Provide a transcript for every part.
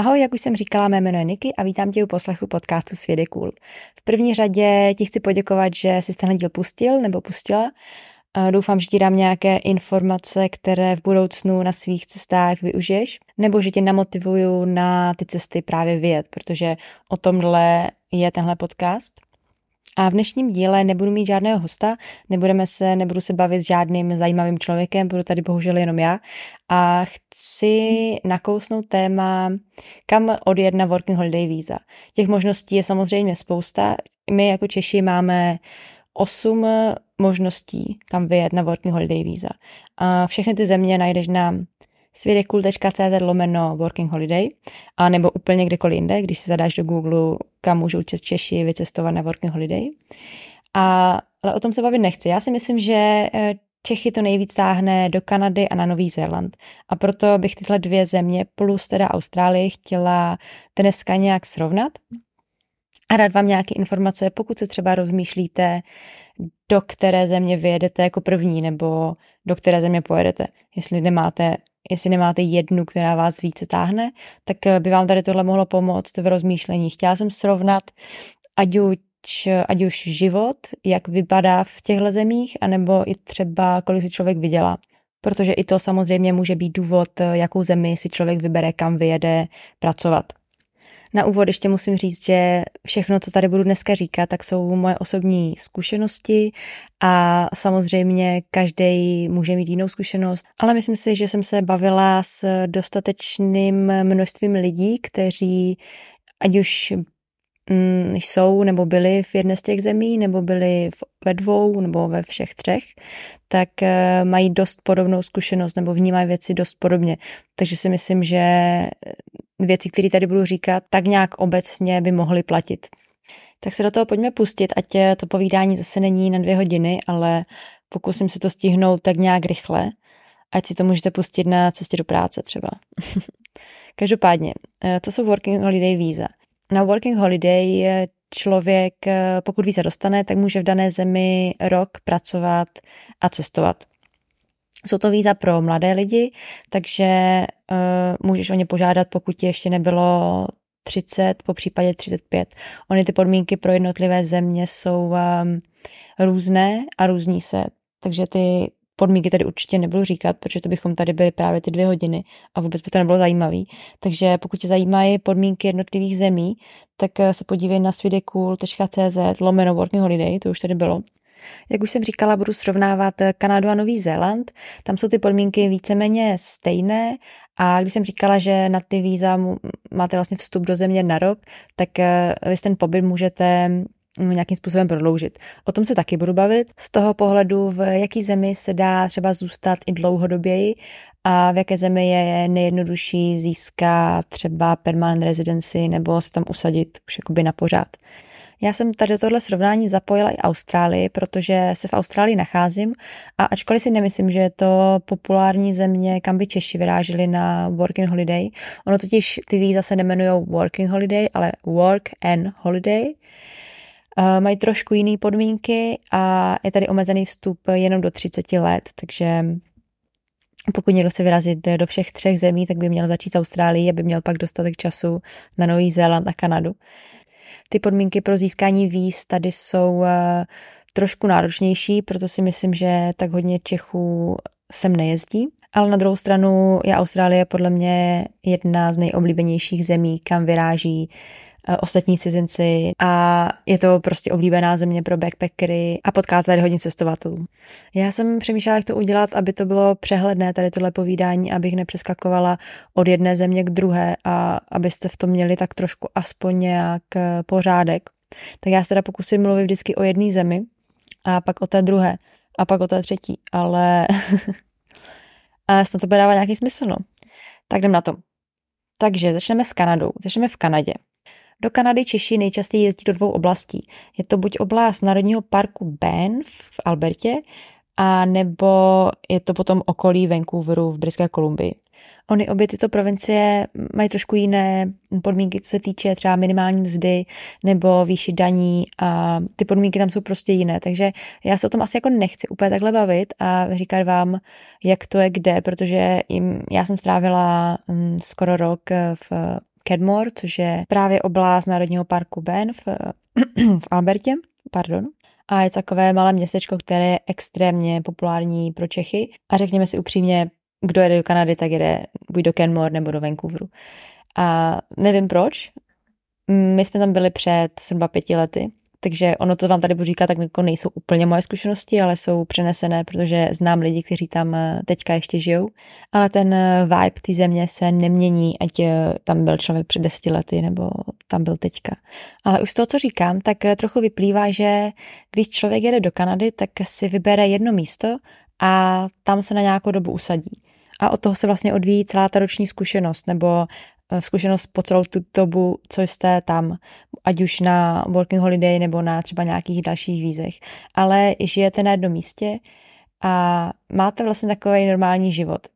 Ahoj, jak už jsem říkala, mé jméno je Niky a vítám tě u poslechu podcastu Svět je cool. V první řadě ti chci poděkovat, že jsi tenhle díl pustil nebo pustila. Doufám, že ti dám nějaké informace, které v budoucnu na svých cestách využiješ, nebo že tě namotivuju na ty cesty právě vyjet, protože o tomhle je tenhle podcast. A v dnešním díle nebudu mít žádného hosta, nebudeme se, nebudu se bavit s žádným zajímavým člověkem, budu tady bohužel jenom já. A chci nakousnout téma, kam odjet na Working Holiday Visa. Těch možností je samozřejmě spousta. My jako Češi máme osm možností, kam vyjet na Working Holiday Visa. A všechny ty země najdeš na svědekul.cz lomeno Working Holiday, a nebo úplně kdekoliv jinde, když si zadáš do Google, kam můžou Češi vycestovat na Working Holiday. A, ale o tom se bavit nechci. Já si myslím, že eh, Čechy to nejvíc táhne do Kanady a na Nový Zéland. A proto bych tyhle dvě země plus teda Austrálii chtěla dneska nějak srovnat a rád vám nějaké informace, pokud se třeba rozmýšlíte, do které země vyjedete jako první, nebo do které země pojedete. Jestli nemáte, jestli nemáte jednu, která vás více táhne, tak by vám tady tohle mohlo pomoct v rozmýšlení. Chtěla jsem srovnat, ať už, ať už život, jak vypadá v těchto zemích, anebo i třeba, kolik si člověk vydělá. Protože i to samozřejmě může být důvod, jakou zemi si člověk vybere, kam vyjede pracovat. Na úvod ještě musím říct, že všechno, co tady budu dneska říkat, tak jsou moje osobní zkušenosti a samozřejmě každý může mít jinou zkušenost, ale myslím si, že jsem se bavila s dostatečným množstvím lidí, kteří ať už jsou nebo byli v jedné z těch zemí, nebo byli ve dvou, nebo ve všech třech, tak uh, mají dost podobnou zkušenost nebo vnímají věci dost podobně. Takže si myslím, že věci, které tady budu říkat, tak nějak obecně by mohly platit. Tak se do toho pojďme pustit, ať to povídání zase není na dvě hodiny, ale pokusím se to stihnout tak nějak rychle, ať si to můžete pustit na cestě do práce třeba. Každopádně, eh, to jsou Working Holiday víza. Na Working Holiday člověk, eh, pokud víza dostane, tak může v dané zemi rok pracovat a cestovat. Jsou to víza pro mladé lidi, takže uh, můžeš o ně požádat, pokud ti ještě nebylo 30, po případě 35. Ony ty podmínky pro jednotlivé země jsou um, různé a různí se, takže ty podmínky tady určitě nebudu říkat, protože to bychom tady byli právě ty dvě hodiny a vůbec by to nebylo zajímavý. Takže pokud tě zajímají podmínky jednotlivých zemí, tak eh, se podívej na svidekul.cz lomeno working holiday, to už tady bylo. Jak už jsem říkala, budu srovnávat Kanadu a Nový Zéland. Tam jsou ty podmínky víceméně stejné a když jsem říkala, že na ty víza máte vlastně vstup do země na rok, tak eh, vy ten pobyt můžete nějakým způsobem prodloužit. O tom se taky budu bavit. Z toho pohledu, v jaký zemi se dá třeba zůstat i dlouhodoběji a v jaké zemi je nejjednodušší získat třeba permanent residency nebo se tam usadit už jakoby na pořád. Já jsem tady do tohle srovnání zapojila i Austrálii, protože se v Austrálii nacházím a ačkoliv si nemyslím, že je to populární země, kam by Češi vyráželi na working holiday, ono totiž ty víza se nemenují working holiday, ale work and holiday. Uh, mají trošku jiné podmínky a je tady omezený vstup jenom do 30 let, takže pokud někdo se vyrazit do všech třech zemí, tak by měl začít Austrálii, aby měl pak dostatek času na Nový Zéland a Kanadu. Ty podmínky pro získání víz tady jsou eh, trošku náročnější, proto si myslím, že tak hodně Čechů sem nejezdí. Ale na druhou stranu je Austrálie podle mě jedna z nejoblíbenějších zemí, kam vyráží Eh, ostatní cizinci a je to prostě oblíbená země pro backpackery a potkáte tady hodně cestovatelů. Já jsem přemýšlela, jak to udělat, aby to bylo přehledné, tady tohle povídání, abych nepřeskakovala od jedné země k druhé a abyste v tom měli tak trošku aspoň nějak eh, pořádek. Tak já se teda pokusím mluvit vždycky o jedné zemi a pak o té druhé a pak o té třetí, ale a snad to bude dávat nějaký smysl, no. Tak jdem na to. Takže začneme s Kanadou. Začneme v Kanadě. Do Kanady Češi nejčastěji jezdí do dvou oblastí. Je to buď oblast Národního parku Banff v Albertě, a nebo je to potom okolí Vancouveru v Britské Kolumbii. Ony obě tyto provincie mají trošku jiné podmínky, co se týče třeba minimální mzdy nebo výši daní a ty podmínky tam jsou prostě jiné. Takže já se o tom asi jako nechci úplně takhle bavit a říkat vám, jak to je kde, protože jim, já jsem strávila mm, skoro rok v Kedmore, což je právě oblast Národního parku Banff v Albertě, pardon. A je takové malé městečko, které je extrémně populární pro Čechy. A řekněme si upřímně, kdo jede do Kanady, tak jede buď do Kenmore nebo do Vancouveru. A nevím proč. My jsme tam byli před zhruba pěti lety, takže ono to vám tady budu říkat, tak jako nejsou úplně moje zkušenosti, ale jsou přenesené, protože znám lidi, kteří tam eh, teďka ještě žijou. Ale ten eh, vibe té země se nemění, ať eh, tam byl člověk před deseti lety nebo tam byl teďka. Ale už z toho, co říkám, tak trochu vyplývá, že když člověk jede do Kanady, tak si vybere jedno místo a tam se na nějakou dobu usadí. A od toho se vlastně odvíjí celá ta roční zkušenost, nebo zkušenost po celou tu dobu, co jste tam, ať už na working holiday nebo na třeba nějakých dalších vízech. Ale žijete na jednom místě a máte vlastně takový normální život.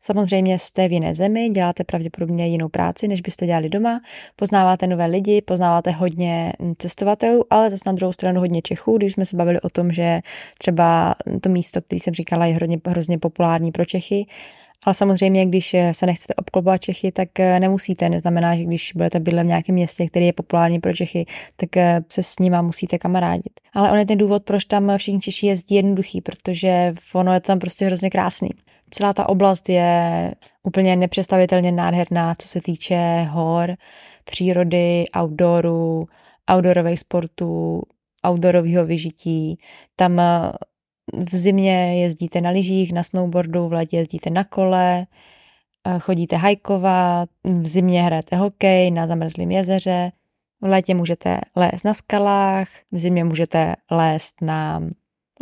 Samozřejmě jste v jiné zemi, děláte pravděpodobně jinou práci, než byste dělali doma, poznáváte nové lidi, poznáváte hodně cestovatelů, ale zase na druhou stranu hodně Čechů, když jsme se bavili o tom, že třeba to místo, který jsem říkala, je hrozně, hrozně populární pro Čechy, ale samozřejmě, když se nechcete obklopovat Čechy, tak nemusíte. Neznamená, že když budete bydlet v nějakém městě, který je populární pro Čechy, tak se s nima musíte kamarádit. Ale on je ten důvod, proč tam všichni Češi jezdí jednoduchý, protože ono je tam prostě hrozně krásný. Celá ta oblast je úplně nepředstavitelně nádherná, co se týče hor, přírody, outdooru, outdoorových sportů, outdoorového vyžití. Tam eh, v zimě jezdíte na lyžích, na snowboardu, v létě jezdíte na kole, eh, chodíte hajkovat, v zimě hrajete hokej na zamrzlém jezeře, v létě můžete lézt na skalách, v zimě můžete lézt na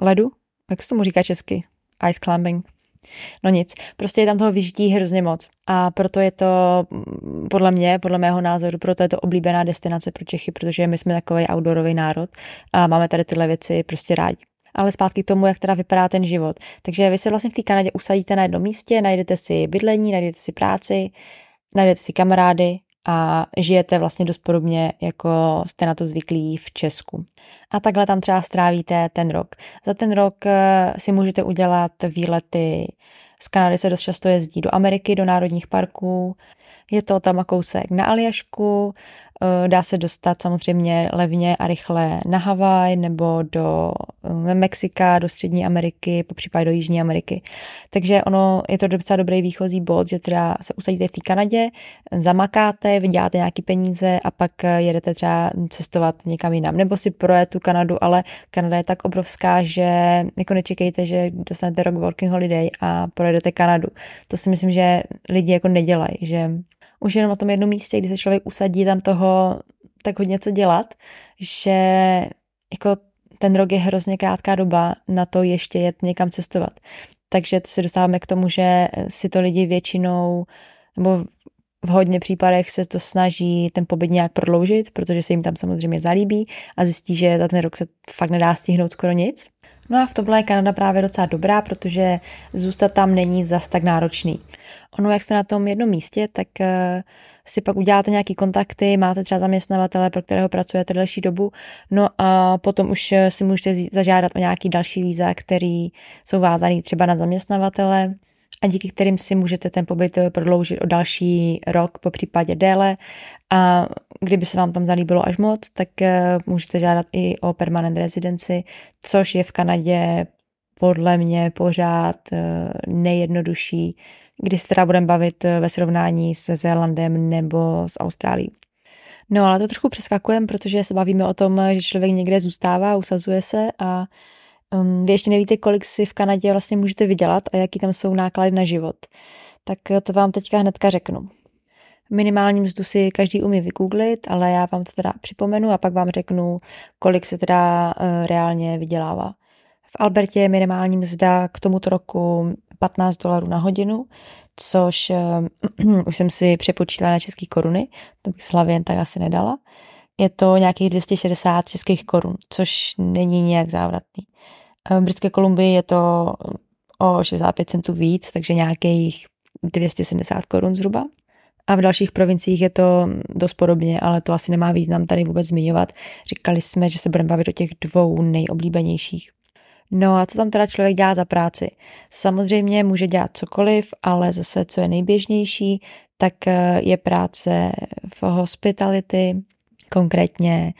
ledu. Jak se tomu říká česky? Ice climbing. No nic, prostě je tam toho vyžití hrozně moc. A proto je to, mm, podle mě, podle mého názoru, proto je to oblíbená destinace pro Čechy, protože my jsme takový outdoorový národ a máme tady tyhle věci prostě rádi ale zpátky k tomu, jak teda vypadá ten život. Takže vy se vlastně v té Kanadě usadíte na jednom místě, najdete si bydlení, najdete si práci, najdete si kamarády a žijete vlastně dost podobně, jako jste na to zvyklí v Česku. A takhle tam třeba strávíte ten rok. Za ten rok eh, si můžete udělat výlety. Z Kanady se dost často jezdí do Ameriky, do národních parků. Je to tam kousek na Aljašku, dá se dostat samozřejmě levně a rychle na Havaj nebo do eh, Mexika, do Střední Ameriky, po případě do Jižní Ameriky. Takže ono je to docela dobrý výchozí bod, že teda se usadíte v té Kanadě, zamakáte, vyděláte nějaký peníze a pak eh, jedete třeba cestovat někam jinam. Nebo si projet tu Kanadu, ale Kanada je tak obrovská, že jako nečekejte, že dostanete rok working holiday a projedete Kanadu. To si myslím, že lidi jako nedělají, že už jenom na tom jednom místě, kdy se člověk usadí tam toho tak hodně co dělat, že jako ten rok je hrozně krátká doba na to ještě jet někam cestovat. Takže se dostáváme k tomu, že si to lidi většinou, nebo v hodně případech se to snaží ten pobyt nějak prodloužit, protože se jim tam samozřejmě zalíbí a zjistí, že za ten rok se fakt nedá stihnout skoro nic. No a v tomhle je Kanada právě docela dobrá, protože zůstat tam není zas tak náročný. Ono, jak jste na tom jednom místě, tak eh, si pak uděláte nějaký kontakty, máte třeba zaměstnavatele, pro kterého pracujete delší dobu, no a potom už eh, si můžete zažádat o nějaký další víza, který jsou vázaný třeba na zaměstnavatele a díky kterým si můžete ten pobyt eh, prodloužit o další rok, po případě déle a kdyby se vám tam zalíbilo až moc, tak můžete žádat i o permanent residency, což je v Kanadě podle mě pořád nejjednodušší když se teda budeme bavit eh, ve srovnání se Zélandem nebo s Austrálií. No ale to trochu přeskakujeme, protože se bavíme o tom, že člověk někde zůstává, usazuje se a um, vy ještě nevíte, kolik si v Kanadě vlastně můžete vydělat a jaký tam jsou náklady na život. Tak to vám teďka hnedka řeknu. Minimální mzdu si každý umí vygooglit, ale já vám to teda připomenu a pak vám řeknu, kolik se teda uh, reálně vydělává. V Albertě je minimální mzda k tomuto roku 15 dolarů na hodinu, což uh, už jsem si přepočítala na české koruny, to bych z hlavy jen tak asi nedala. Je to nějakých 260 českých korun, což není nějak závratný. V Britské Kolumbii je to o 65 centů víc, takže nějakých 270 korun zhruba. A v dalších provinciích je to dost podobně, ale to asi nemá význam tady vůbec zmiňovat. Říkali jsme, že se budeme bavit o těch dvou nejoblíbenějších. No a co tam teda člověk dělá za práci? Samozřejmě může dělat cokoliv, ale zase, co je nejběžnější, tak eh, je práce v hospitality, konkrétně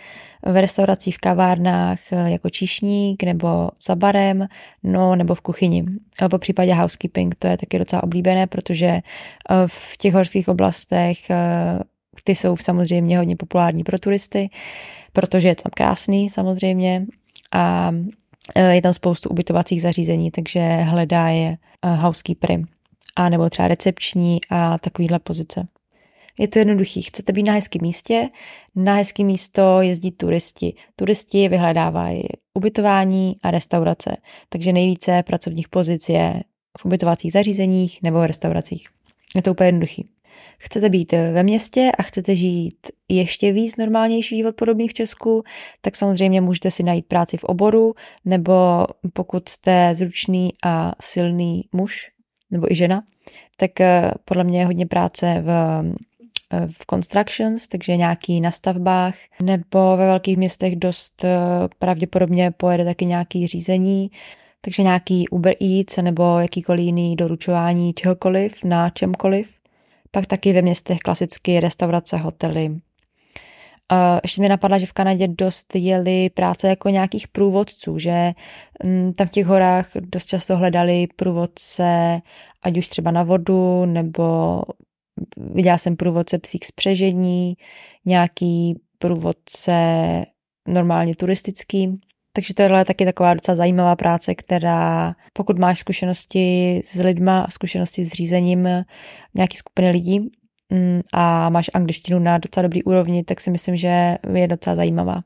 v restauracích, v kavárnách eh, jako číšník nebo za barem, no nebo v kuchyni. Po případě housekeeping, to je taky docela oblíbené, protože eh, v těch horských oblastech ty jsou samozřejmě hodně populární pro turisty, protože je tam krásný samozřejmě a Eh, je tam spoustu ubytovacích zařízení, takže hledá je eh, housekeepery a nebo třeba recepční a takovýhle pozice. Je to jednoduchý. Chcete být na hezkém místě, na hezké místo jezdí turisti. Turisti vyhledávají ubytování a restaurace, takže nejvíce pracovních pozic je v ubytovacích zařízeních nebo v restauracích. Je to úplně jednoduchý chcete být ve městě a chcete žít ještě víc normálnější život podobný v Česku, tak samozřejmě můžete si najít práci v oboru, nebo pokud jste zručný a silný muž, nebo i žena, tak eh, podle mě je hodně práce v, v constructions, takže nějaký na stavbách, nebo ve velkých městech dost eh, pravděpodobně pojede taky nějaký řízení, takže nějaký Uber Eats nebo jakýkoliv jiný doručování čehokoliv na čemkoliv. Pak taky ve městech klasicky restaurace, hotely. Ještě mi napadla, že v Kanadě dost jeli práce jako nějakých průvodců, že mm, tam v těch horách dost často hledali průvodce, ať už třeba na vodu, nebo viděla jsem průvodce psík spřežení, nějaký průvodce normálně turistický. Takže to je taky taková docela zajímavá práce, která pokud máš zkušenosti s lidma, zkušenosti s řízením nějaký skupiny lidí mm, a máš angličtinu na docela dobrý úrovni, tak si myslím, že je docela zajímavá.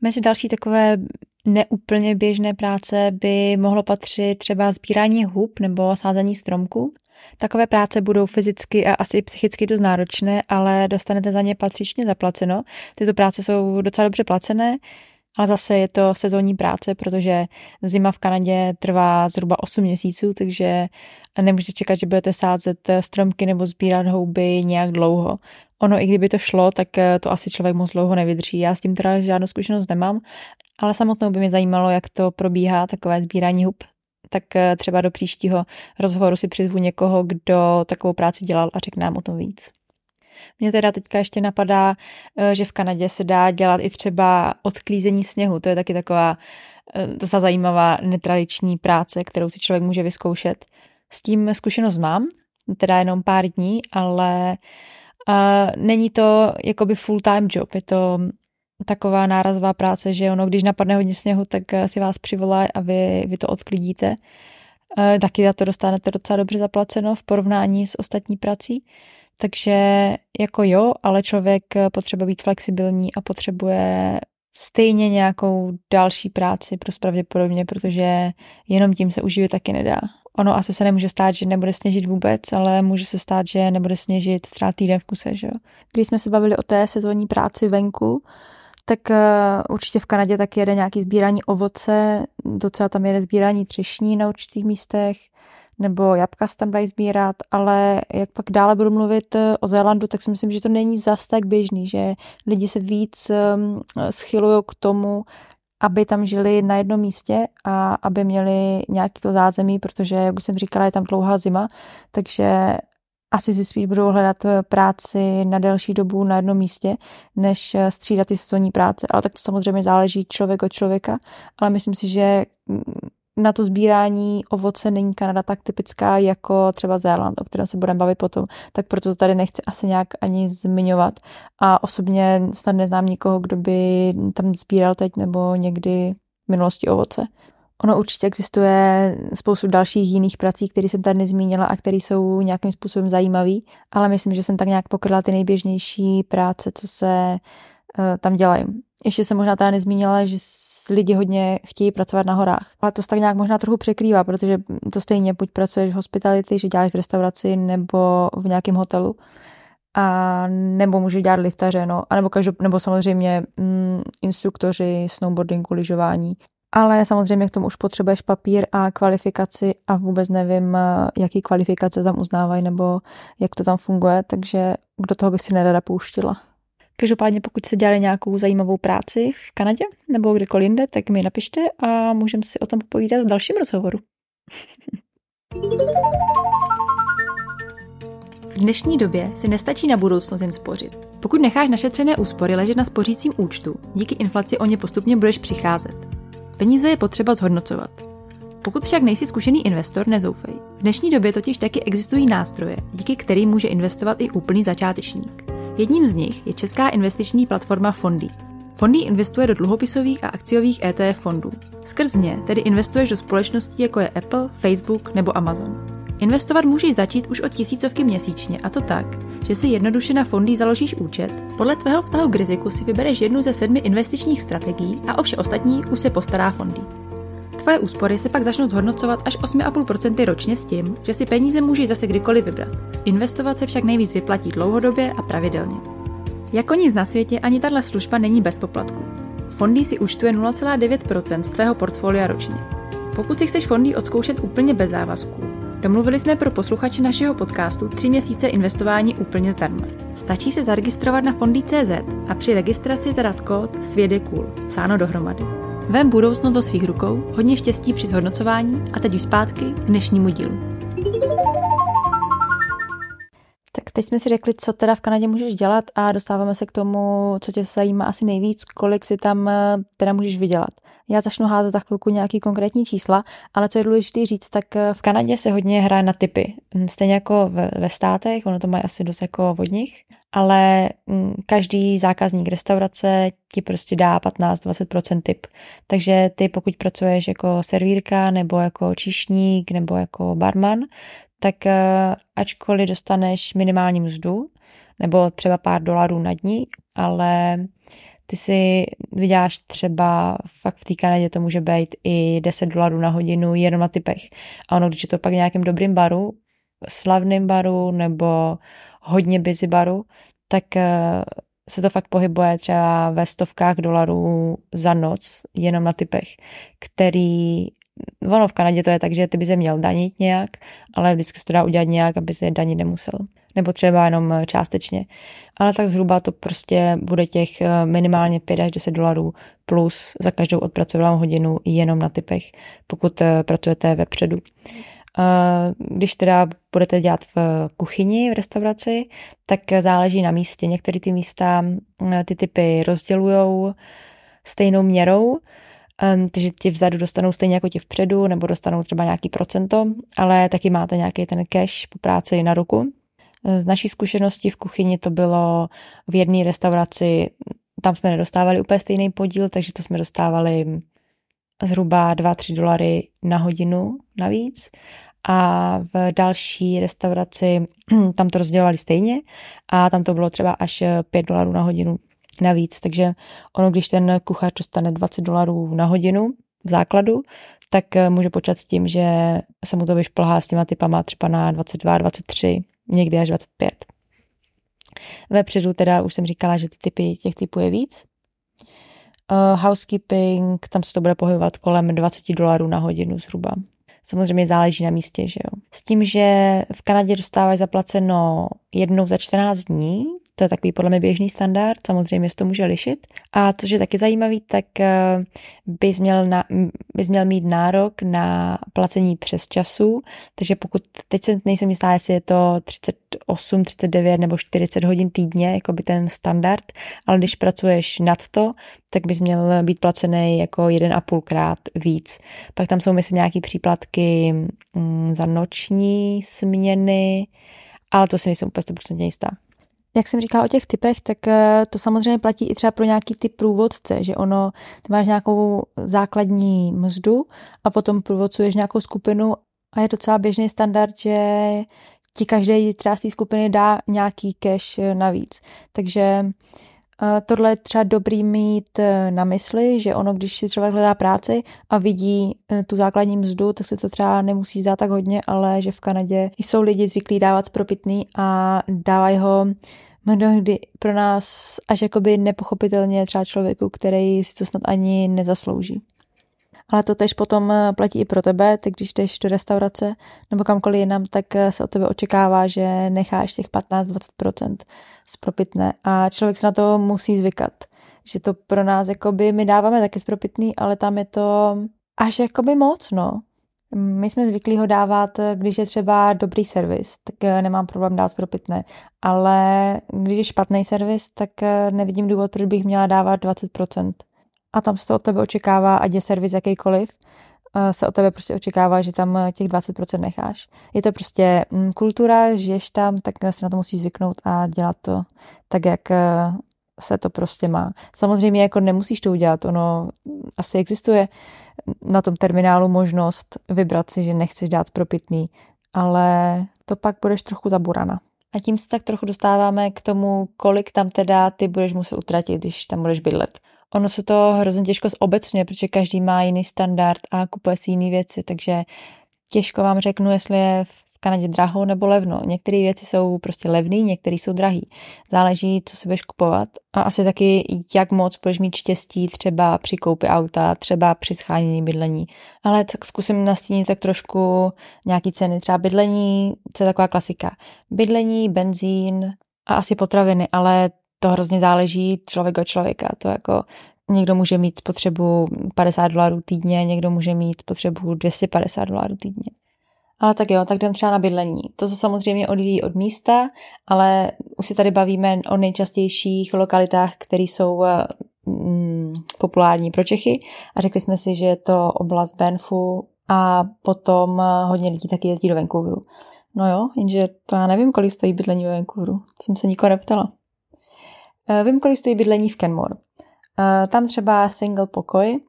Mezi další takové neúplně běžné práce by mohlo patřit třeba sbírání hub nebo sázení stromku. Takové práce budou fyzicky a asi psychicky dost náročné, ale dostanete za ně patřičně zaplaceno. Tyto práce jsou docela dobře placené, ale zase je to sezónní práce, protože zima v Kanadě trvá zhruba 8 měsíců, takže nemůžete čekat, že budete sázet stromky nebo sbírat houby nějak dlouho. Ono, i kdyby to šlo, tak to asi člověk moc dlouho nevydrží. Já s tím teda žádnou zkušenost nemám, ale samotnou by mě zajímalo, jak to probíhá, takové sbírání hub. Tak třeba do příštího rozhovoru si přizvu někoho, kdo takovou práci dělal a řekne nám o tom víc. Mně teda teďka ještě napadá, eh, že v Kanadě se dá dělat i třeba odklízení sněhu. To je taky taková eh, docela zajímavá netradiční práce, kterou si člověk může vyzkoušet. S tím zkušenost mám, teda jenom pár dní, ale uh, není to jakoby full-time job, je to taková nárazová práce, že ono, když napadne hodně sněhu, tak si vás přivolá a vy, vy to odklidíte. Uh, taky za to dostanete docela dobře zaplaceno v porovnání s ostatní prací. Takže jako jo, ale člověk potřebuje být flexibilní a potřebuje stejně nějakou další práci pro pravděpodobně, protože jenom tím se uživit taky nedá. Ono asi se nemůže stát, že nebude sněžit vůbec, ale může se stát, že nebude sněžit třeba týden v kuse, že jo. Když jsme se bavili o té sezónní práci venku, tak uh, určitě v Kanadě taky jede nějaký sbírání ovoce, docela tam jede sbírání třešní na určitých místech, nebo jabka se tam dají sbírat, ale jak pak dále budu mluvit eh, o Zélandu, tak si myslím, že to není zas tak běžný, že lidi se víc ehm, schylují k tomu, aby tam žili na jednom místě a aby měli nějaký to zázemí, protože, jak už jsem říkala, je tam dlouhá zima, takže asi si spíš budou hledat eh, práci na delší dobu na jednom místě, než eh, střídat ty sezónní práce. Ale tak to samozřejmě záleží člověk od člověka, ale myslím si, že mm, na to sbírání ovoce není Kanada tak typická jako třeba Zéland, o kterém se budeme bavit potom, tak proto to tady nechci asi nějak ani zmiňovat. A osobně snad neznám nikoho, kdo by tam sbíral teď nebo někdy v minulosti ovoce. Ono určitě existuje spoustu dalších jiných prací, které jsem tady nezmínila a které jsou nějakým způsobem zajímavé, ale myslím, že jsem tak nějak pokryla ty nejběžnější práce, co se uh, tam dělají. ještě jsem možná tady nezmínila, že lidi hodně chtějí pracovat na horách. Ale to se tak nějak možná trochu překrývá, protože to stejně buď pracuješ v hospitality, že děláš v restauraci nebo v nějakém hotelu, a nebo může dělat liftaře, no, a nebo, každop, nebo samozřejmě mm, instruktoři snowboardingu, lyžování. Ale samozřejmě k tomu už potřebuješ papír a kvalifikaci a vůbec nevím, jaký kvalifikace tam uznávají nebo jak to tam funguje, takže do toho bych si nerada pouštila. Každopádně pokud se dělali nějakou zajímavou práci v Kanadě nebo kdekoliv jinde, tak mi napište a můžeme si o tom povídat v dalším rozhovoru. V dnešní době si nestačí na budoucnost jen spořit. Pokud necháš našetřené úspory ležet na spořícím účtu, díky inflaci o ně postupně budeš přicházet. Peníze je potřeba zhodnocovat. Pokud však nejsi zkušený investor, nezoufej. V dnešní době totiž taky existují nástroje, díky kterým může investovat i úplný začátečník. Jedním z nich je česká investiční platforma Fondy. Fondy investuje do dluhopisových a akciových ETF fondů. Skrz ně tedy investuješ do společností jako je Apple, Facebook nebo Amazon. Investovat můžeš začít už od tisícovky měsíčně a to tak, že si jednoduše na fondy založíš účet, podle tvého vztahu k riziku si vybereš jednu ze sedmi investičních strategií a o vše ostatní už se postará fondy. Tvoje úspory se pak začnou zhodnocovat až 8,5% ročně s tím, že si peníze můžeš zase kdykoliv vybrat. Investovat se však nejvíc vyplatí dlouhodobě a pravidelně. Jako nic na světě ani tahle služba není bez poplatku. Fondy si účtuje 0,9% z tvého portfolia ročně. Pokud si chceš fondy odzkoušet úplně bez závazků, Domluvili jsme pro posluchače našeho podcastu tři měsíce investování úplně zdarma. Stačí se zaregistrovat na fondy.cz a při registraci zadat kód SVědekůl, psáno dohromady. Vem budoucnost do svých rukou, hodně štěstí při zhodnocování a teď už zpátky k dnešnímu dílu. Tak teď jsme si řekli, co teda v Kanadě můžeš dělat a dostáváme se k tomu, co tě zajímá asi nejvíc, kolik si tam eh, teda můžeš vydělat. Já začnu házet za chvilku nějaký konkrétní čísla, ale co je důležité říct, tak eh, v Kanadě se hodně hraje na typy. Hm, stejně jako ve, ve státech, ono to má asi dost jako vodních, ale hm, každý zákazník restaurace ti prostě dá 15-20% tip. Takže ty pokud pracuješ jako servírka nebo jako číšník nebo jako barman, tak eh, ačkoliv dostaneš minimální mzdu, nebo třeba pár dolarů na dní, ale ty si vyděláš třeba, fakt v té Kanadě to může být i 10 dolarů na hodinu jenom na typech. A ono, když je to pak nějakým dobrým baru, slavným baru nebo hodně busy baru, tak eh, se to fakt pohybuje třeba ve stovkách dolarů za noc jenom na typech, který ono v Kanadě to je tak, že ty by se měl danit nějak, ale vždycky se to dá udělat nějak, aby se danit nemusel. Nebo třeba jenom eh, částečně. Ale tak zhruba to prostě bude těch eh, minimálně 5 až 10 dolarů plus za každou odpracovanou hodinu jenom na typech, pokud eh, pracujete vepředu. Když teda budete dělat v kuchyni, v restauraci, tak záleží na místě. Některé ty místa ty typy rozdělují stejnou měrou, Um, takže ti vzadu dostanou stejně jako ti vpředu, nebo dostanou třeba nějaký procento, ale taky máte nějaký ten cash po práci na ruku. Z naší zkušenosti v kuchyni to bylo v jedné restauraci, tam jsme nedostávali úplně stejný podíl, takže to jsme dostávali zhruba 2-3 dolary na hodinu navíc a v další restauraci tam to rozdělovali stejně a tam to bylo třeba až 5 dolarů na hodinu navíc. Takže ono, když ten kuchař dostane 20 dolarů na hodinu v základu, tak eh, může počítat s tím, že se mu to vyšplhá s těma typama třeba na 22, 23, někdy až 25. Vepředu teda už jsem říkala, že ty typy těch typů je víc. Uh, housekeeping, tam se to bude pohybovat kolem 20 dolarů na hodinu zhruba. Samozřejmě záleží na místě, že jo. S tím, že v Kanadě dostáváš zaplaceno jednou za 14 dní, to je takový podle mě běžný standard, samozřejmě se to může lišit. A to, že taky zajímavý, tak eh, bys měl, na, bys měl mít nárok na placení přes času, takže pokud, teď se nejsem jistá, jestli je to 38, 39 nebo 40 hodin týdně, jako by ten standard, ale když pracuješ nad to, tak bys měl být placený jako 1,5 krát víc. Pak tam jsou, myslím, nějaký příplatky mm, za noční směny, ale to si nejsem úplně 100% jistá jak jsem říkala o těch typech, tak eh, to samozřejmě platí i třeba pro nějaký typ průvodce, že ono, ty máš nějakou základní mzdu a potom průvodcuješ nějakou skupinu a je docela běžný standard, že ti každý třeba z té skupiny dá nějaký cash eh, navíc. Takže Tohle je třeba dobrý mít na mysli, že ono, když si člověk hledá práci a vidí tu základní mzdu, tak se to třeba nemusí zdát tak hodně, ale že v Kanadě jsou lidi zvyklí dávat spropitný a dávají ho mnohdy pro nás až jakoby nepochopitelně třeba člověku, který si to snad ani nezaslouží. Ale to tež potom eh, platí i pro tebe, tak když jdeš do restaurace nebo kamkoliv jinam, tak eh, se od tebe očekává, že necháš těch 15-20% spropitné a člověk se na to musí zvykat. Že to pro nás, jakoby, my dáváme taky spropitný, ale tam je to až jakoby moc, no. My jsme zvyklí ho dávat, když je třeba dobrý servis, tak eh, nemám problém dát spropitné. Ale když je špatný servis, tak nevidím důvod, proč bych měla dávat 20% a tam se to od tebe očekává, ať je servis jakýkoliv, se od tebe prostě očekává, že tam těch 20% necháš. Je to prostě mm, kultura, žiješ tam, tak si na to musíš zvyknout a dělat to tak, jak se to prostě má. Samozřejmě jako nemusíš to udělat, ono asi existuje na tom terminálu možnost vybrat si, že nechceš dát spropitný, ale to pak budeš trochu zaburana. A tím se tak trochu dostáváme k tomu, kolik tam teda ty budeš muset utratit, když tam budeš bydlet ono se to hrozně těžko zobecně, protože každý má jiný standard a kupuje si jiné věci, takže těžko vám řeknu, jestli je v Kanadě draho nebo levno. Některé věci jsou prostě levné, některé jsou drahý. Záleží, co si budeš kupovat a asi taky, jak moc budeš mít štěstí třeba při koupi auta, třeba při schánění bydlení. Ale tak zkusím nastínit tak trošku nějaký ceny. Třeba bydlení, co je taková klasika. Bydlení, benzín a asi potraviny, ale to hrozně záleží člověk od člověka. To jako někdo může mít spotřebu 50 dolarů týdně, někdo může mít spotřebu 250 dolarů týdně. Ale tak jo, tak jdem třeba na bydlení. To se samozřejmě odvíjí od místa, ale už si tady bavíme o nejčastějších lokalitách, které jsou mm, populární pro Čechy. A řekli jsme si, že je to oblast Banfu a potom hodně lidí taky jezdí do Vancouveru. No jo, jenže to já nevím, kolik stojí bydlení ve Vancouveru. Jsem se nikoho neptala. Eh, vím, kolik stojí bydlení v Kenmore. Eh, tam třeba single pokoj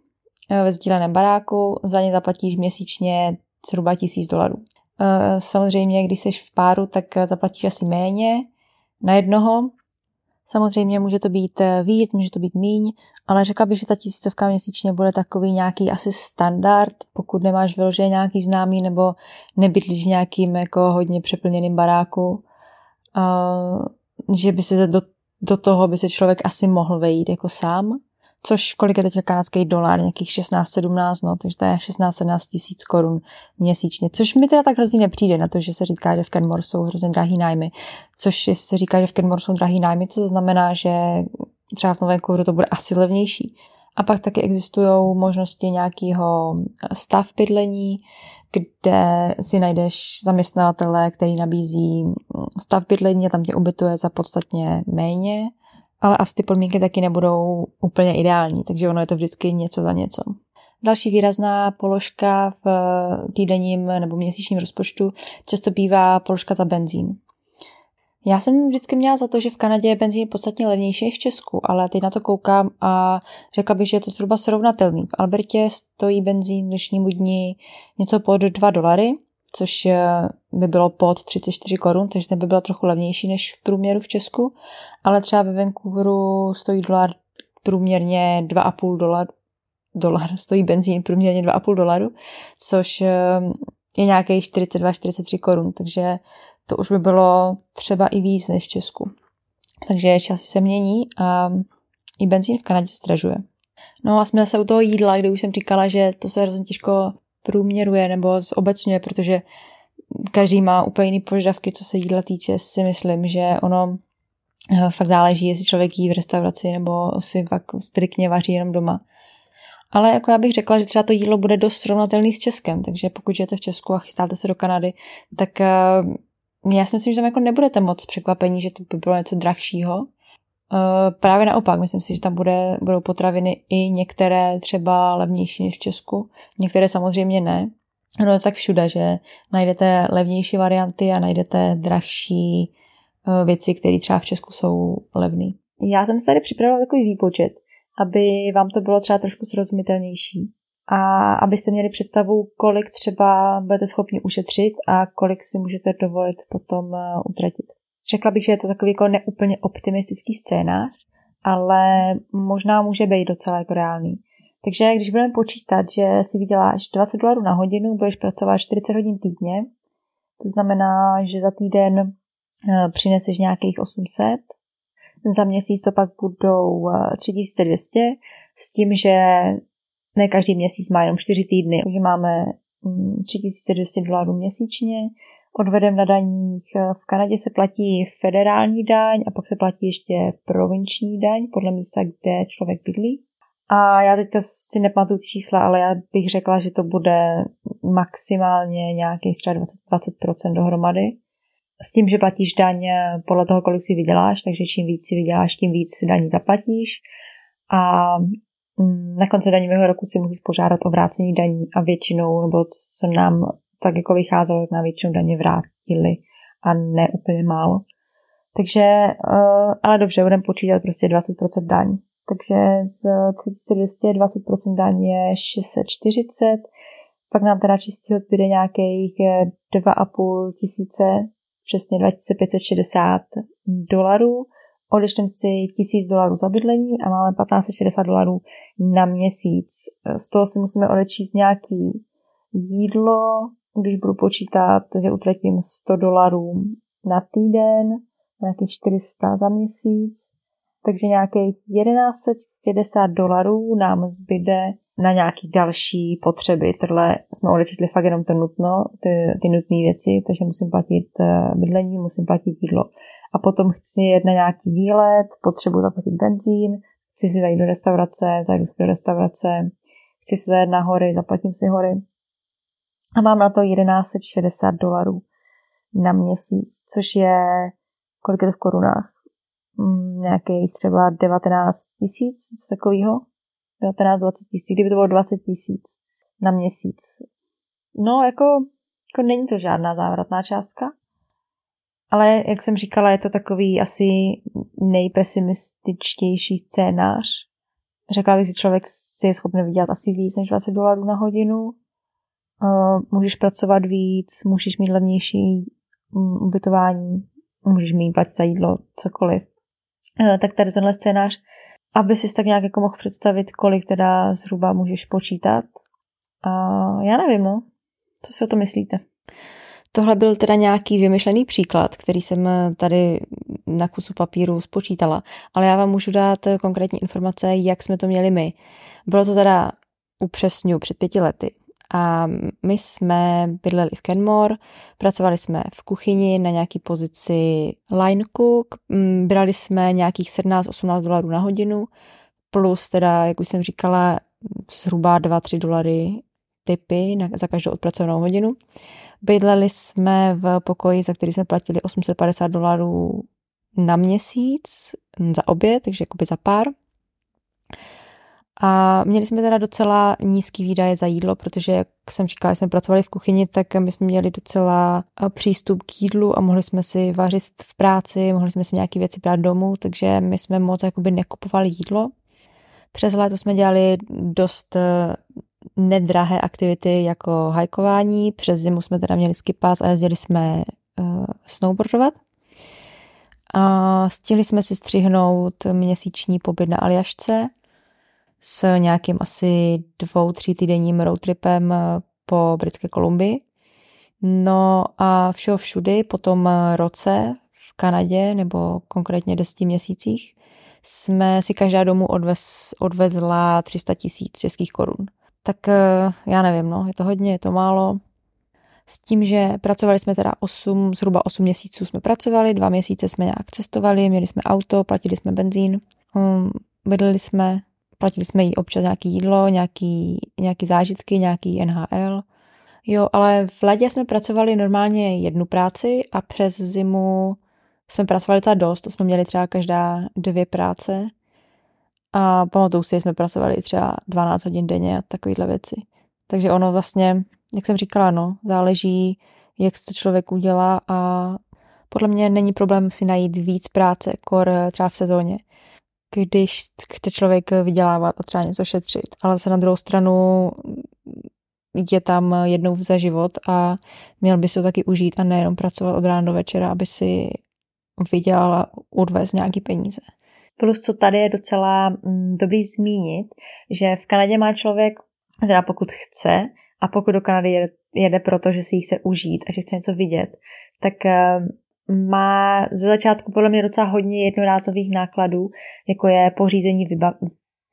eh, ve sdíleném baráku, za ně zaplatíš měsíčně zhruba tisíc dolarů. Samozřejmě, když jsi v páru, tak zaplatíš asi méně na jednoho. Samozřejmě může to být víc, může to být míň, ale řekla bych, že ta tisícovka měsíčně bude takový nějaký asi standard, pokud nemáš vyloženě nějaký známý nebo nebydlíš v nějakým jako hodně přeplněným baráku, že by se do do toho by se člověk asi mohl vejít jako sám, což kolik je teď kanadský dolar, nějakých 16-17, no, takže to je 16-17 tisíc korun měsíčně, což mi teda tak hrozně nepřijde na to, že se říká, že v Kenmore jsou hrozně drahý nájmy, což se říká, že v Kenmore jsou drahý nájmy, to znamená, že třeba v Novém Kouru to bude asi levnější. A pak taky existují možnosti nějakého stav bydlení, kde si najdeš zaměstnavatele, který nabízí stav bydlení a tam tě ubytuje za podstatně méně, ale asi ty podmínky taky nebudou úplně ideální, takže ono je to vždycky něco za něco. Další výrazná položka v týdenním nebo měsíčním rozpočtu často bývá položka za benzín. Já jsem vždycky měla za to, že v Kanadě je benzín podstatně levnější než v Česku, ale teď na to koukám a řekla bych, že je to zhruba srovnatelný. V Albertě stojí benzín dnešnímu dní něco pod 2 dolary, což by bylo pod 34 korun, takže ten by byl trochu levnější než v průměru v Česku, ale třeba ve Vancouveru stojí dolar průměrně 2,5 dolar, dolar stojí benzín průměrně 2,5 dolaru, což eh, je nějakých 42-43 korun, takže to už by bylo třeba i víc než v Česku. Takže časy se mění a i benzín v Kanadě zdražuje. No a jsme zase u toho jídla, kde už jsem říkala, že to se hrozně těžko průměruje nebo zobecňuje, protože každý má úplně jiný požadavky, co se jídla týče, si myslím, že ono eh, fakt záleží, jestli člověk jí v restauraci nebo si fakt striktně vaří jenom doma. Ale jako já bych řekla, že třeba to jídlo bude dost srovnatelný s Českem, takže pokud žijete v Česku a chystáte se do Kanady, tak eh, já si myslím, že tam jako nebudete moc překvapení, že to by bylo něco drahšího. Eh, právě naopak, myslím si, že tam bude, budou potraviny i některé třeba levnější než v Česku, některé samozřejmě ne. No je tak všude, že najdete levnější varianty a najdete drahší eh, věci, které třeba v Česku jsou levné. Já jsem si tady připravila takový výpočet, aby vám to bylo třeba trošku srozumitelnější a abyste měli představu, kolik třeba budete schopni ušetřit a kolik si můžete dovolit potom eh, utratit. Řekla bych, že je to takový jako neúplně optimistický scénář, ale možná může být docela jako reálný. Takže když budeme počítat, že si vyděláš 20 dolarů na hodinu, budeš pracovat 40 hodin týdně, to znamená, že za týden eh, přineseš nějakých 800, za měsíc to pak budou 3200, eh, s tím, že ne každý měsíc má jenom 4 týdny, takže máme 3200 mm, dolarů měsíčně, odvedem na daních. V Kanadě se platí federální daň a pak se platí ještě provinční daň podle místa, kde člověk bydlí. A já teďka si nepamatuju čísla, ale já bych řekla, že to bude maximálně nějakých třeba 20, 20% dohromady. S tím, že platíš daň podle toho, kolik si vyděláš, takže čím víc si vyděláš, tím víc daní zaplatíš. A mm, na konci daňového roku si můžeš požádat o vrácení daní a většinou, nebo co nám tak jako vycházelo, jak na většinu daně vrátili a ne úplně málo. Takže, uh, ale dobře, budeme počítat prostě 20% daň. Takže z 3200 20% daň je 640, pak nám teda čistého zbyde nějakých 2,5 tisíce, přesně 2560 dolarů. Odečteme si 1000 dolarů za bydlení a máme 1560 dolarů na měsíc. Z toho si musíme odečíst nějaký jídlo, když budu počítat, že utratím 100 dolarů na týden, nějakých 400 za měsíc, takže nějakých 1150 dolarů nám zbyde na nějaký další potřeby. Tohle jsme odečetli fakt jenom to nutno, ty, ty nutné věci, takže musím platit eh, bydlení, musím platit jídlo. A potom chci jet na nějaký výlet, potřebuji zaplatit benzín, chci si zajít do restaurace, zajdu do restaurace, chci si zajet na hory, zaplatím si hory, a mám na to 1160 dolarů na měsíc, což je, kolik je to v korunách? Mm, nějakých třeba 19 tisíc, něco takového. 19-20 tisíc, kdyby to bylo 20 tisíc na měsíc. No, jako, jako není to žádná závratná částka, ale jak jsem říkala, je to takový asi nejpesimističtější scénář. Řekla bych, že člověk si je schopný vydělat asi víc než 20 dolarů na hodinu, můžeš pracovat víc, můžeš mít levnější um, ubytování, můžeš mít platit za jídlo, cokoliv. Uh, tak tady tenhle scénář, aby si tak nějak jako mohl představit, kolik teda zhruba můžeš počítat. A já nevím, no. Co si o to myslíte? Tohle byl teda nějaký vymyšlený příklad, který jsem tady na kusu papíru spočítala, ale já vám můžu dát konkrétní informace, jak jsme to měli my. Bylo to teda upřesňu před pěti lety. A my jsme bydleli v Kenmore, pracovali jsme v kuchyni na nějaký pozici line cook, mm, brali jsme nějakých 17-18 dolarů na hodinu, plus teda, jak už jsem říkala, zhruba 2-3 dolary typy na, za každou odpracovanou hodinu. Bydleli jsme v pokoji, za který jsme platili 850 dolarů na měsíc za oběd, takže jakoby za pár. A měli jsme teda docela nízký výdaje za jídlo, protože, jak jsem říkala, jsme pracovali v kuchyni, tak my jsme měli docela přístup k jídlu a mohli jsme si vařit v práci, mohli jsme si nějaké věci brát domů, takže my jsme moc jakoby nekupovali jídlo. Přes léto jsme dělali dost e, nedrahé aktivity jako hajkování, přes zimu jsme teda měli ski pass a jezdili jsme uh, snowboardovat. A stihli jsme si střihnout měsíční pobyt na Aljašce s nějakým asi dvou, tří týdenním roadtripem eh, po Britské Kolumbii. No a všeho všudy po tom roce v Kanadě, nebo konkrétně deseti měsících, jsme si každá domů odvez, odvezla 300 tisíc českých korun. Tak eh, já nevím, no, je to hodně, je to málo. S tím, že pracovali jsme teda 8, zhruba 8 měsíců jsme pracovali, dva měsíce jsme nějak cestovali, měli jsme auto, platili jsme benzín, um, bydleli jsme platili jsme jí občas nějaký jídlo, nějaký, nějaký zážitky, nějaký NHL. Jo, ale v ledě jsme pracovali normálně jednu práci a přes zimu jsme pracovali docela dost, to jsme měli třeba každá dvě práce. A pamatuju si, jsme pracovali třeba 12 hodin denně a takovéhle věci. Takže ono vlastně, jak jsem říkala, no, záleží, jak to člověk udělá a podle mě není problém si najít víc práce, kor třeba v sezóně když chce člověk vydělávat a třeba něco šetřit, ale se na druhou stranu je tam jednou za život a měl by se to taky užít a nejenom pracovat od rána do večera, aby si vydělal a odvést nějaký peníze. Plus, co tady je docela mm, dobrý zmínit, že v Kanadě má člověk, teda pokud chce, a pokud do Kanady jede, jede proto, že si ji chce užít a že chce něco vidět, tak eh, má ze začátku podle mě docela hodně jednorázových nákladů, jako je pořízení vyba-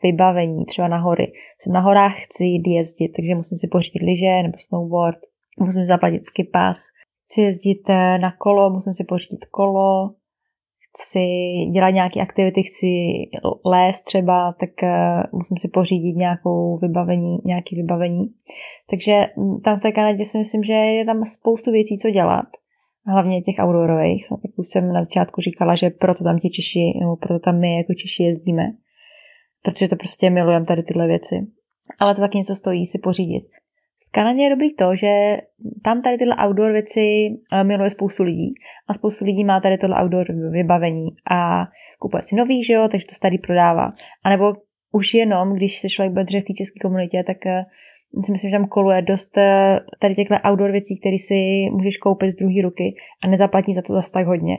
vybavení, třeba na hory. Jsem na horách, chci jít jezdit, takže musím si pořídit lyže nebo snowboard, musím zaplatit ski pass, chci jezdit eh, na kolo, musím si pořídit kolo, chci dělat nějaké aktivity, chci lézt třeba, tak uh, musím si pořídit nějakou vybavení, nějaké vybavení. Takže mm, tam v té Kanadě si myslím, že je tam spoustu věcí, co dělat. Hlavně těch outdoorových. Jak už jsem na začátku říkala, že proto tam ti Češi, nebo proto tam my jako Češi jezdíme. Protože to prostě milujeme tady tyhle věci. Ale to taky něco stojí si pořídit. Kanadě je dobrý to, že tam tady tyhle outdoor věci eh, miluje spoustu lidí a spoustu lidí má tady tohle outdoor vybavení a kupuje si nový, že jo, takže to starý prodává. A nebo už jenom, když se člověk bude v té české komunitě, tak eh, si myslím, že tam koluje dost eh, tady těchto outdoor věcí, které si můžeš koupit z druhé ruky a nezaplatí za to zase tak hodně.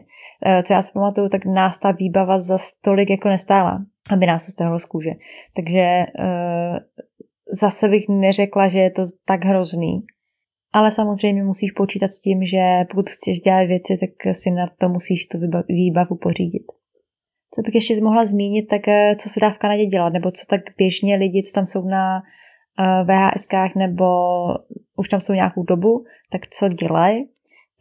Co já si pamatuju, tak nás ta výbava za tolik jako nestála, aby nás to stahlo z kůže. Takže zase bych neřekla, že je to tak hrozný. Ale samozřejmě musíš počítat s tím, že pokud chceš dělat věci, tak si na to musíš tu výbavu pořídit. Co bych ještě mohla zmínit, tak eh, co se dá v Kanadě dělat, nebo co tak běžně lidi, co tam jsou na eh, VHSkách, nebo už tam jsou nějakou dobu, tak co dělají,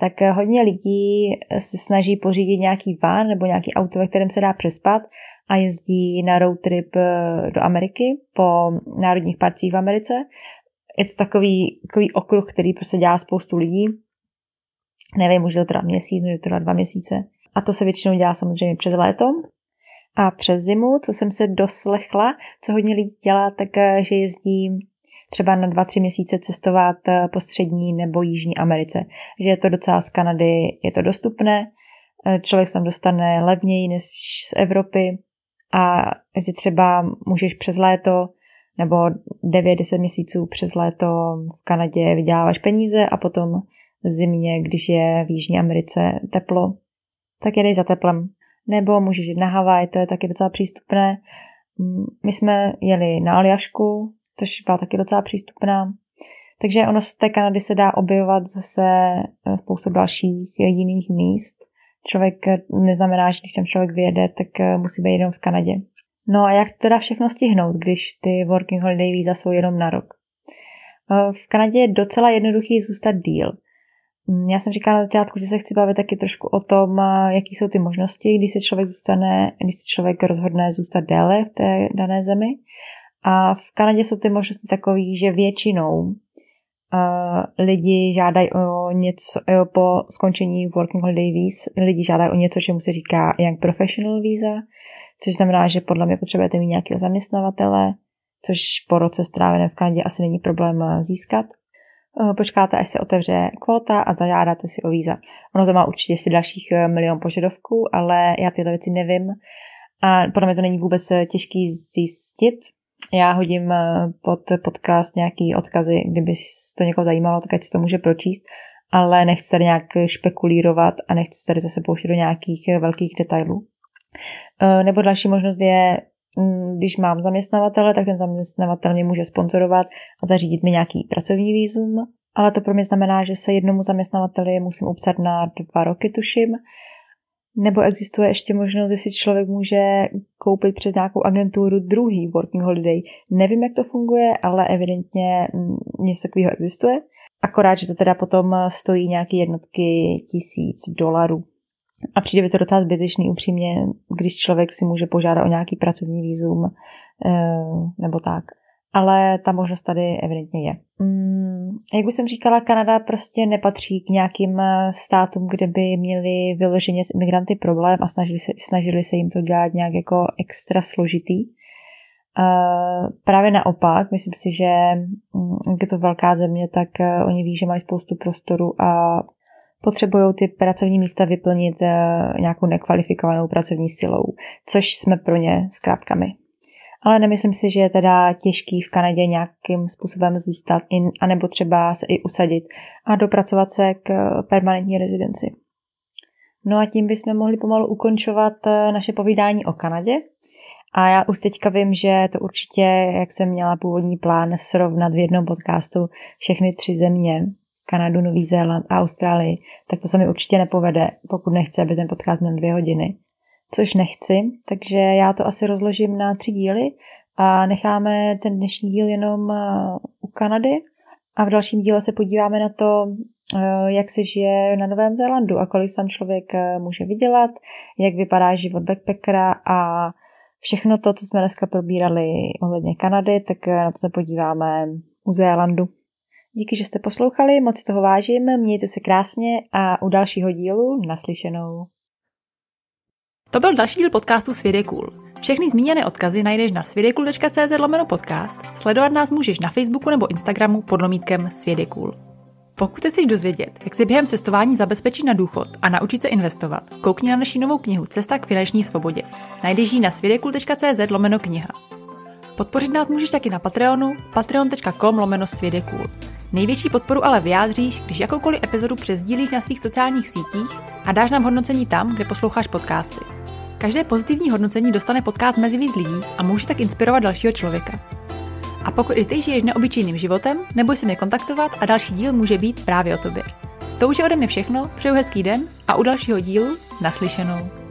tak eh, hodně lidí se snaží pořídit nějaký van nebo nějaký auto, ve kterém se dá přespat a jezdí na road trip eh, do Ameriky po národních parcích v Americe. Je to takový, takový okruh, který prostě dělá spoustu lidí. Nevím, může to trvat měsíc, může to dva měsíce. A to se většinou dělá samozřejmě přes léto. A přes zimu, co jsem se doslechla, co hodně lidí dělá, tak eh, že jezdí třeba na dva, tři měsíce cestovat eh, po střední nebo jižní Americe. Že je to docela z Kanady, je to dostupné, člověk se tam dostane levněji než z Evropy a jestli třeba můžeš přes léto nebo 9-10 měsíců přes léto v Kanadě vyděláváš peníze a potom v zimě, když je v Jižní Americe teplo, tak jedeš za teplem. Nebo můžeš jít na Havaj, to je taky docela přístupné. My jsme jeli na Aljašku, což byla taky docela přístupná. Takže ono z té Kanady se dá objevovat zase spoustu dalších jiných míst člověk eh, neznamená, že když tam člověk vyjede, tak eh, musí být jenom v Kanadě. No a jak teda všechno stihnout, když ty working holiday víza jsou jenom na rok? Eh, v Kanadě je docela jednoduchý zůstat díl. Mm, já jsem říkala na začátku, že se chci bavit taky trošku o tom, jaký jsou ty možnosti, když se člověk zůstane, když se člověk rozhodne zůstat déle v té dané zemi. A v Kanadě jsou ty možnosti takové, že většinou lidi žádají o něco o, po skončení Working Holiday Visa, lidi žádají o něco, čemu se říká Young Professional Visa, což znamená, že podle mě potřebujete mít nějakého zaměstnavatele, což po roce stráveném v Kanadě asi není problém získat. Eh, počkáte, až se otevře kvota a zažádáte si o víza. Ono to má určitě ještě dalších eh, milion požadavků, ale já tyhle věci nevím. A podle mě to není vůbec těžký zjistit, já hodím eh, pod podcast nějaký odkazy, kdyby to někoho zajímalo, tak ať si to může pročíst, ale nechci tady nějak špekulírovat a nechci tady zase pouštět do nějakých eh, velkých detailů. Eh, nebo další možnost je, když mám zaměstnavatele, tak ten zaměstnavatel mě může sponzorovat a zařídit mi nějaký pracovní výzum, ale to pro mě znamená, že se jednomu zaměstnavateli musím upsat na dva roky, tuším, nebo existuje ještě možnost, že si člověk může koupit přes nějakou agenturu druhý working holiday. Nevím, jak to funguje, ale evidentně něco takového existuje. Akorát, že to teda potom stojí nějaké jednotky tisíc dolarů. A přijde by to docela zbytečný upřímně, když člověk si může požádat o nějaký pracovní výzum eh, nebo tak ale ta možnost tady evidentně je. Mm, jak už jsem říkala, Kanada prostě nepatří k nějakým eh, státům, kde by měli vyloženě s imigranty problém a snažili se, snažili se jim to dělat nějak jako extra složitý. Uh, právě naopak, myslím si, že um, je to velká země, tak oni ví, že mají spoustu prostoru a potřebují ty pracovní místa vyplnit uh, nějakou nekvalifikovanou pracovní silou, což jsme pro ně zkrátka my ale nemyslím si, že je teda těžký v Kanadě nějakým způsobem zůstat, in, anebo třeba se i usadit a dopracovat se k permanentní rezidenci. No a tím bychom mohli pomalu ukončovat eh, naše povídání o Kanadě. A já už teďka vím, že to určitě, jak jsem měla původní plán srovnat v jednom podcastu všechny tři země, Kanadu, Nový Zéland a Austrálii, tak to se mi určitě nepovede, pokud nechci, aby ten podcast měl dvě hodiny. Což nechci, takže já to asi rozložím na tři díly a necháme ten dnešní díl jenom eh, u Kanady a v dalším díle se podíváme na to, eh, jak se žije na Novém Zélandu a kolik tam člověk eh, může vydělat, jak vypadá život backpackera a všechno to, co jsme dneska probírali ohledně Kanady, tak na to se podíváme u Zélandu. Díky, že jste poslouchali, moc toho vážím, mějte se krásně a u dalšího dílu naslyšenou. To byl další díl podcastu Svět cool. Všechny zmíněné odkazy najdeš na svědekul.cz lomeno podcast, sledovat nás můžeš na Facebooku nebo Instagramu pod lomítkem cool. Pokud se chceš dozvědět, jak se během cestování zabezpečit na důchod a naučit se investovat, koukni na naši novou knihu Cesta k finanční svobodě. Najdeš ji na svědekul.cz lomeno kniha. Podpořit nás můžeš taky na Patreonu patreon.com lomeno svědekul. Největší podporu ale vyjádříš, když jakoukoliv epizodu přezdílíš na svých sociálních sítích a dáš nám hodnocení tam, kde posloucháš podcasty. Každé pozitivní hodnocení dostane podcast mezi víc lidí a může tak inspirovat dalšího člověka. A pokud i ty žiješ neobyčejným životem, neboj se mě kontaktovat a další díl může být právě o tobě. To už je ode mě všechno, přeju hezký den a u dalšího dílu naslyšenou.